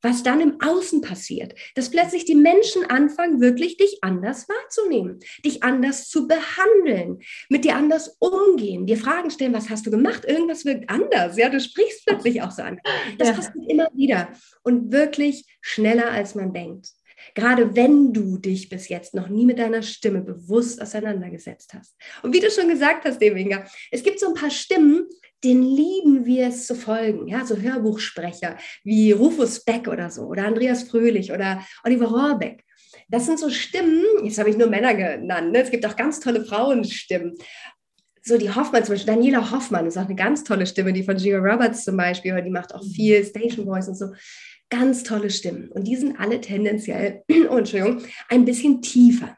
was dann im Außen passiert, dass plötzlich die Menschen anfangen, wirklich dich anders wahrzunehmen, dich anders zu behandeln, mit dir anders umgehen, dir Fragen stellen, was hast du gemacht? Irgendwas wirkt anders. Ja, du sprichst plötzlich auch so an. Das ja. passiert immer wieder und wirklich schneller, als man denkt. Gerade wenn du dich bis jetzt noch nie mit deiner Stimme bewusst auseinandergesetzt hast. Und wie du schon gesagt hast, Dewinger, es gibt so ein paar Stimmen, den lieben wir es zu folgen. Ja, so Hörbuchsprecher wie Rufus Beck oder so oder Andreas Fröhlich oder Oliver Rohrbeck. Das sind so Stimmen, jetzt habe ich nur Männer genannt, ne? es gibt auch ganz tolle Frauenstimmen. So die Hoffmann zum Beispiel, Daniela Hoffmann ist auch eine ganz tolle Stimme, die von Gia Roberts zum Beispiel, die macht auch viel Station Voice und so. Ganz tolle Stimmen. Und die sind alle tendenziell, oh, Entschuldigung, ein bisschen tiefer.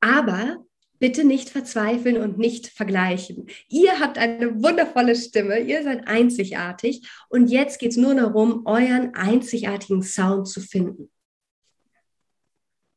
Aber bitte nicht verzweifeln und nicht vergleichen. Ihr habt eine wundervolle Stimme, ihr seid einzigartig und jetzt geht es nur darum, euren einzigartigen Sound zu finden.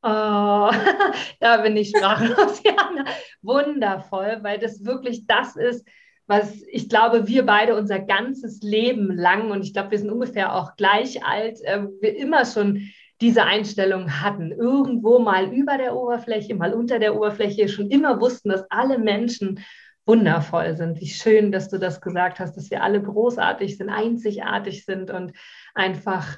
Oh, da bin ich sprachlos, Jana. Wundervoll, weil das wirklich das ist, was ich glaube, wir beide unser ganzes Leben lang, und ich glaube, wir sind ungefähr auch gleich alt, äh, wir immer schon diese Einstellung hatten. Irgendwo mal über der Oberfläche, mal unter der Oberfläche, schon immer wussten, dass alle Menschen wundervoll sind. Wie schön, dass du das gesagt hast, dass wir alle großartig sind, einzigartig sind und einfach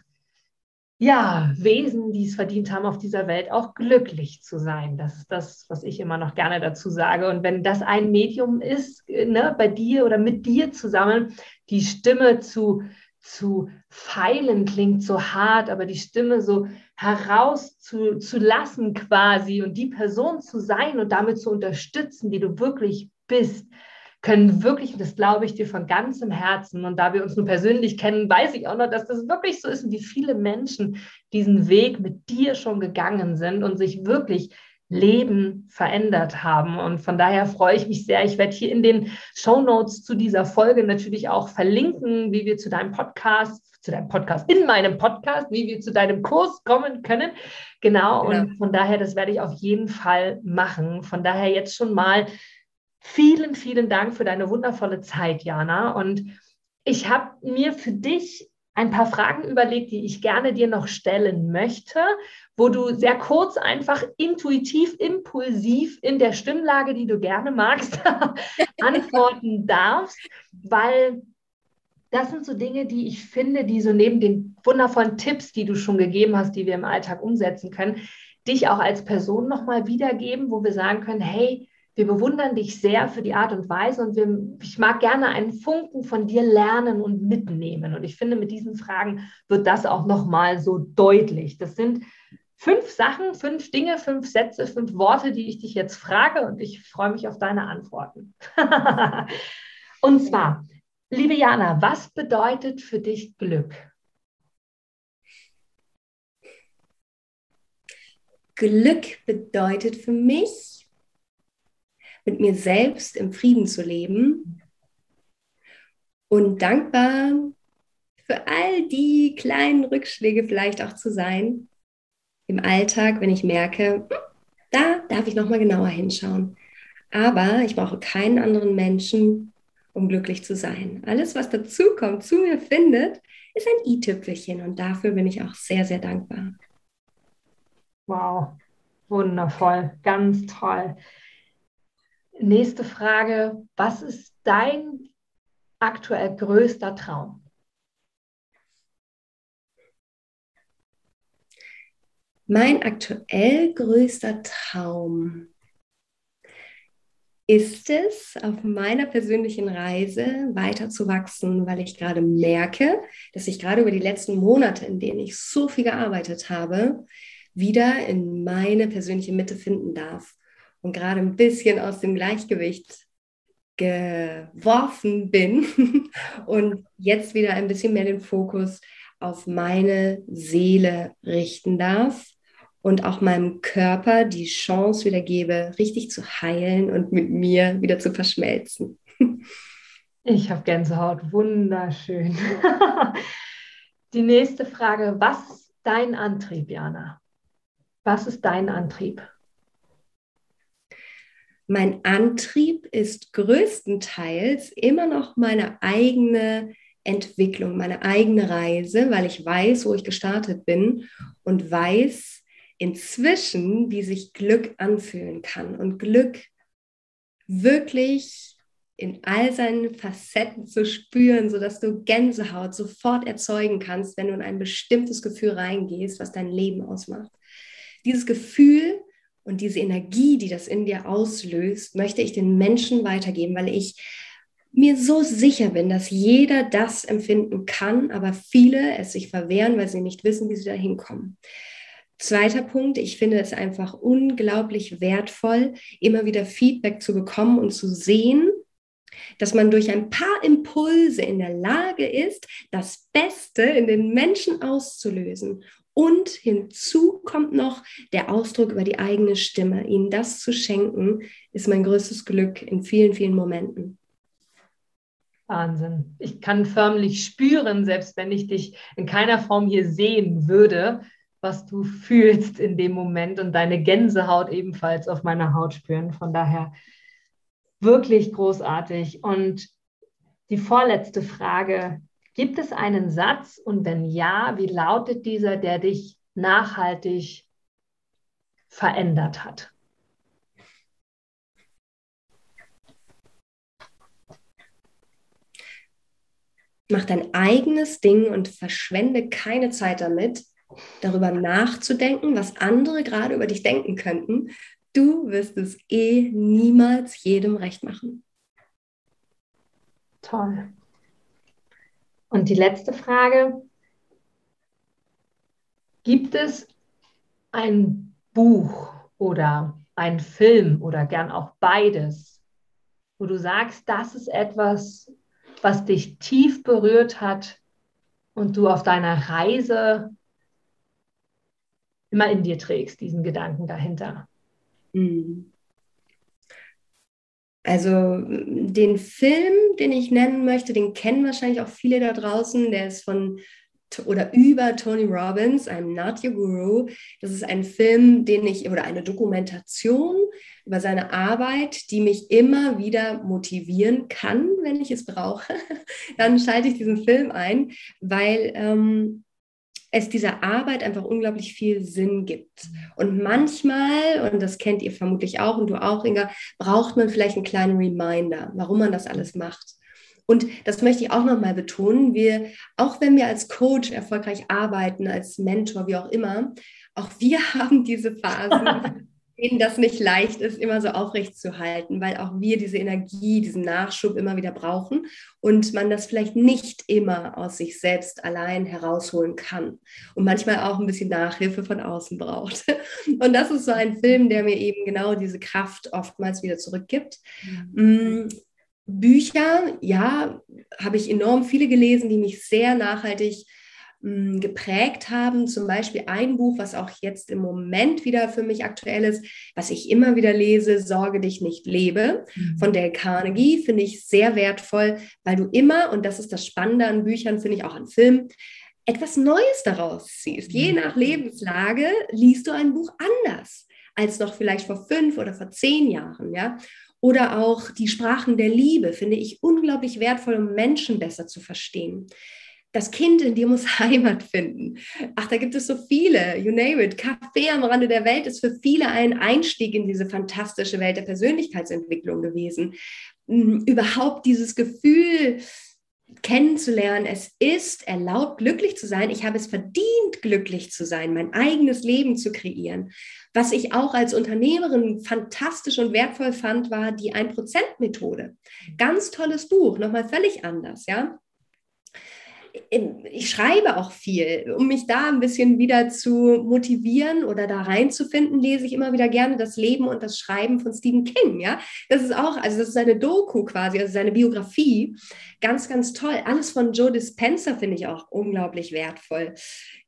ja, Wesen, die es verdient haben, auf dieser Welt auch glücklich zu sein. Das ist das, was ich immer noch gerne dazu sage. Und wenn das ein Medium ist, ne, bei dir oder mit dir zusammen, die Stimme zu, zu feilen, klingt so hart, aber die Stimme so herauszulassen quasi und die Person zu sein und damit zu unterstützen, die du wirklich bist, können wirklich, und das glaube ich dir von ganzem Herzen, und da wir uns nur persönlich kennen, weiß ich auch noch, dass das wirklich so ist und wie viele Menschen diesen Weg mit dir schon gegangen sind und sich wirklich Leben verändert haben. Und von daher freue ich mich sehr. Ich werde hier in den Show Notes zu dieser Folge natürlich auch verlinken, wie wir zu deinem Podcast, zu deinem Podcast, in meinem Podcast, wie wir zu deinem Kurs kommen können. Genau. genau. Und von daher, das werde ich auf jeden Fall machen. Von daher jetzt schon mal Vielen, vielen Dank für deine wundervolle Zeit, Jana. Und ich habe mir für dich ein paar Fragen überlegt, die ich gerne dir noch stellen möchte, wo du sehr kurz, einfach intuitiv, impulsiv in der Stimmlage, die du gerne magst, antworten darfst, weil das sind so Dinge, die ich finde, die so neben den wundervollen Tipps, die du schon gegeben hast, die wir im Alltag umsetzen können, dich auch als Person nochmal wiedergeben, wo wir sagen können, hey, wir bewundern dich sehr für die Art und Weise und wir, ich mag gerne einen Funken von dir lernen und mitnehmen. Und ich finde, mit diesen Fragen wird das auch nochmal so deutlich. Das sind fünf Sachen, fünf Dinge, fünf Sätze, fünf Worte, die ich dich jetzt frage und ich freue mich auf deine Antworten. und zwar, liebe Jana, was bedeutet für dich Glück?
Glück bedeutet für mich, mit mir selbst im Frieden zu leben und dankbar für all die kleinen Rückschläge vielleicht auch zu sein im Alltag, wenn ich merke, da darf ich noch mal genauer hinschauen. Aber ich brauche keinen anderen Menschen, um glücklich zu sein. Alles, was dazu kommt, zu mir findet, ist ein i-Tüpfelchen und dafür bin ich auch sehr, sehr dankbar.
Wow, wundervoll, ganz toll. Nächste Frage, was ist dein aktuell größter Traum?
Mein aktuell größter Traum ist es, auf meiner persönlichen Reise weiterzuwachsen, weil ich gerade merke, dass ich gerade über die letzten Monate, in denen ich so viel gearbeitet habe, wieder in meine persönliche Mitte finden darf und gerade ein bisschen aus dem Gleichgewicht geworfen bin und jetzt wieder ein bisschen mehr den Fokus auf meine Seele richten darf und auch meinem Körper die Chance wieder gebe, richtig zu heilen und mit mir wieder zu verschmelzen.
Ich habe Gänsehaut, wunderschön. Die nächste Frage, was ist dein Antrieb, Jana? Was ist dein Antrieb?
Mein Antrieb ist größtenteils immer noch meine eigene Entwicklung, meine eigene Reise, weil ich weiß, wo ich gestartet bin und weiß inzwischen, wie sich Glück anfühlen kann und Glück wirklich in all seinen Facetten zu spüren, sodass du Gänsehaut sofort erzeugen kannst, wenn du in ein bestimmtes Gefühl reingehst, was dein Leben ausmacht. Dieses Gefühl und diese Energie, die das in dir auslöst, möchte ich den Menschen weitergeben, weil ich mir so sicher bin, dass jeder das empfinden kann, aber viele es sich verwehren, weil sie nicht wissen, wie sie da hinkommen. Zweiter Punkt, ich finde es einfach unglaublich wertvoll, immer wieder Feedback zu bekommen und zu sehen, dass man durch ein paar Impulse in der Lage ist, das Beste in den Menschen auszulösen. Und hinzu kommt noch der Ausdruck über die eigene Stimme. Ihnen das zu schenken, ist mein größtes Glück in vielen, vielen Momenten.
Wahnsinn. Ich kann förmlich spüren, selbst wenn ich dich in keiner Form hier sehen würde, was du fühlst in dem Moment und deine Gänsehaut ebenfalls auf meiner Haut spüren. Von daher wirklich großartig. Und die vorletzte Frage, gibt es einen Satz und wenn ja, wie lautet dieser, der dich nachhaltig verändert hat?
Mach dein eigenes Ding und verschwende keine Zeit damit, darüber nachzudenken, was andere gerade über dich denken könnten. Du wirst es eh niemals jedem recht machen.
Toll. Und die letzte Frage. Gibt es ein Buch oder ein Film oder gern auch beides, wo du sagst, das ist etwas, was dich tief berührt hat und du auf deiner Reise immer in dir trägst, diesen Gedanken dahinter?
Hm. Also den Film, den ich nennen möchte, den kennen wahrscheinlich auch viele da draußen. Der ist von oder über Tony Robbins, einem Natya Guru. Das ist ein Film, den ich oder eine Dokumentation über seine Arbeit, die mich immer wieder motivieren kann, wenn ich es brauche. Dann schalte ich diesen Film ein, weil ähm, es dieser Arbeit einfach unglaublich viel Sinn gibt. Und manchmal, und das kennt ihr vermutlich auch und du auch, Inga, braucht man vielleicht einen kleinen Reminder, warum man das alles macht. Und das möchte ich auch nochmal betonen. Wir, auch wenn wir als Coach erfolgreich arbeiten, als Mentor, wie auch immer, auch wir haben diese Phasen, denen das nicht leicht ist, immer so aufrecht zu halten, weil auch wir diese Energie, diesen Nachschub immer wieder brauchen und man das vielleicht nicht immer aus sich selbst allein herausholen kann und manchmal auch ein bisschen Nachhilfe von außen braucht. Und das ist so ein Film, der mir eben genau diese Kraft oftmals wieder zurückgibt. Mhm. Bücher, ja, habe ich enorm viele gelesen, die mich sehr nachhaltig Mm, geprägt haben. Zum Beispiel ein Buch, was auch jetzt im Moment wieder für mich aktuell ist, was ich immer wieder lese, Sorge dich nicht lebe, mhm. von Dale Carnegie, finde ich sehr wertvoll, weil du immer, und das ist das Spannende an Büchern, finde ich auch an Filmen, etwas Neues daraus ziehst. Je mhm. nach Lebenslage liest du ein Buch anders als noch vielleicht vor fünf oder vor zehn Jahren, ja. Oder auch die Sprachen der Liebe finde ich unglaublich wertvoll, um Menschen besser zu verstehen das Kind in dir muss Heimat finden. Ach, da gibt es so viele, you name it. Café am Rande der Welt ist für viele ein Einstieg in diese fantastische Welt der Persönlichkeitsentwicklung gewesen. Hm, überhaupt dieses Gefühl kennenzulernen, es ist erlaubt, glücklich zu sein. Ich habe es verdient, glücklich zu sein, mein eigenes Leben zu kreieren. Was ich auch als Unternehmerin fantastisch und wertvoll fand, war die 1%-Methode. Ganz tolles Buch, nochmal völlig anders, ja ich schreibe auch viel, um mich da ein bisschen wieder zu motivieren oder da reinzufinden, lese ich immer wieder gerne das Leben und das Schreiben von Stephen King. Ja, das ist auch, also das ist eine Doku quasi, also seine Biografie. Ganz, ganz toll. Alles von Joe Dispenza finde ich auch unglaublich wertvoll.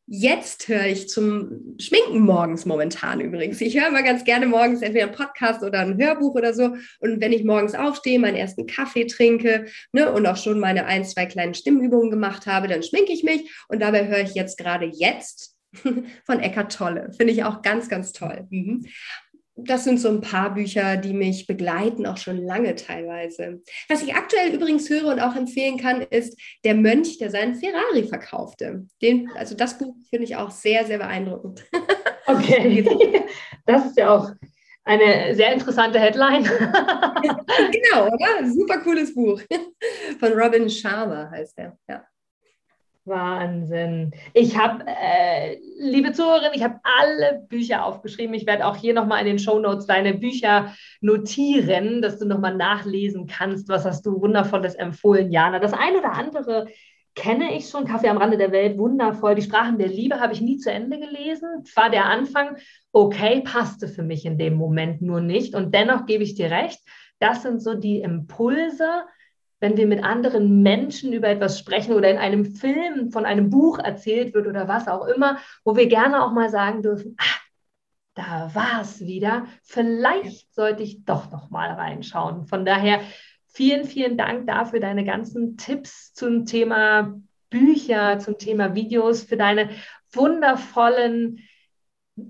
Jetzt höre ich zum Schminken morgens momentan übrigens. Ich höre mal ganz gerne morgens entweder einen Podcast oder ein Hörbuch oder so. Und wenn ich morgens aufstehe, meinen ersten Kaffee trinke ne, und auch schon meine ein, zwei kleinen Stimmübungen gemacht habe, dann schminke ich mich. Und dabei höre ich jetzt gerade jetzt von Eckart Tolle. Finde ich auch ganz, ganz toll. Mhm das sind so ein paar Bücher, die mich begleiten, auch schon lange teilweise. Was ich aktuell übrigens höre und auch empfehlen kann, ist Der Mönch, der seinen Ferrari verkaufte. Den, also das Buch finde ich auch sehr, sehr beeindruckend.
Okay, das ist ja auch eine sehr interessante Headline.
genau, oder? Super cooles Buch. Von Robin Sharma heißt er. Ja.
Wahnsinn. Ich habe, äh, liebe Zuhörerin, ich habe alle Bücher aufgeschrieben. Ich werde auch hier nochmal in den Show Notes deine Bücher notieren, dass du nochmal nachlesen kannst. Was hast du Wundervolles empfohlen, Jana? Das eine oder andere kenne ich schon. Kaffee am Rande der Welt, wundervoll. Die Sprachen der Liebe habe ich nie zu Ende gelesen. War der Anfang okay, passte für mich in dem Moment nur nicht. Und dennoch gebe ich dir recht. Das sind so die Impulse, wenn wir mit anderen Menschen über etwas sprechen oder in einem Film von einem Buch erzählt wird oder was auch immer, wo wir gerne auch mal sagen dürfen, ah, da war es wieder. Vielleicht sollte ich doch noch mal reinschauen. Von daher vielen, vielen Dank dafür deine ganzen Tipps zum Thema Bücher, zum Thema Videos, für deine wundervollen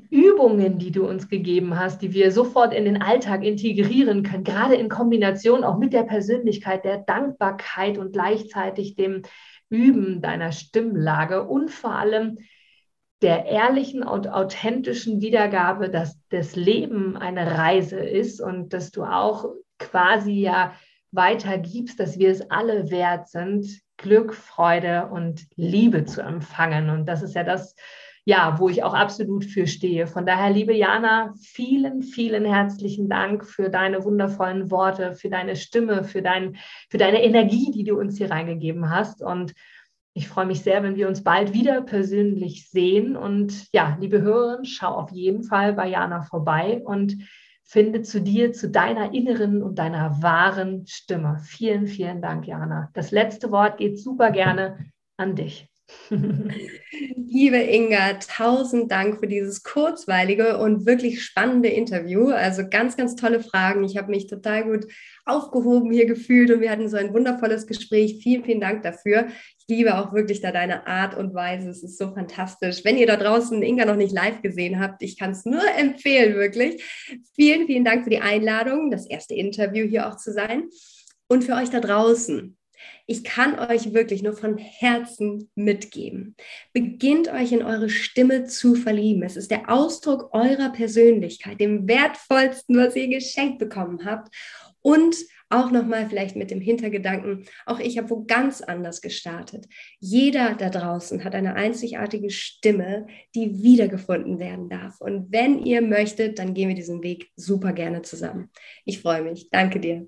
Übungen, die du uns gegeben hast, die wir sofort in den Alltag integrieren können, gerade in Kombination auch mit der Persönlichkeit, der Dankbarkeit und gleichzeitig dem Üben deiner Stimmlage und vor allem der ehrlichen und authentischen Wiedergabe, dass das Leben eine Reise ist und dass du auch quasi ja weitergibst, dass wir es alle wert sind, Glück, Freude und Liebe zu empfangen. Und das ist ja das, ja, wo ich auch absolut für stehe. Von daher, liebe Jana, vielen, vielen herzlichen Dank für deine wundervollen Worte, für deine Stimme, für, dein, für deine Energie, die du uns hier reingegeben hast. Und ich freue mich sehr, wenn wir uns bald wieder persönlich sehen. Und ja, liebe Hörerinnen, schau auf jeden Fall bei Jana vorbei und finde zu dir, zu deiner inneren und deiner wahren Stimme. Vielen, vielen Dank, Jana. Das letzte Wort geht super gerne an dich.
Liebe Inga, tausend Dank für dieses kurzweilige und wirklich spannende Interview. Also ganz, ganz tolle Fragen. Ich habe mich total gut aufgehoben hier gefühlt und wir hatten so ein wundervolles Gespräch. Vielen, vielen Dank dafür. Ich liebe auch wirklich da deine Art und Weise. Es ist so fantastisch. Wenn ihr da draußen Inga noch nicht live gesehen habt, ich kann es nur empfehlen, wirklich. Vielen, vielen Dank für die Einladung, das erste Interview hier auch zu sein. Und für euch da draußen, ich kann euch wirklich nur von Herzen mitgeben. Beginnt euch in eure Stimme zu verlieben. Es ist der Ausdruck eurer Persönlichkeit, dem wertvollsten, was ihr geschenkt bekommen habt. Und auch nochmal vielleicht mit dem Hintergedanken, auch ich habe wo ganz anders gestartet. Jeder da draußen hat eine einzigartige Stimme, die wiedergefunden werden darf. Und wenn ihr möchtet, dann gehen wir diesen Weg super gerne zusammen. Ich freue mich. Danke dir.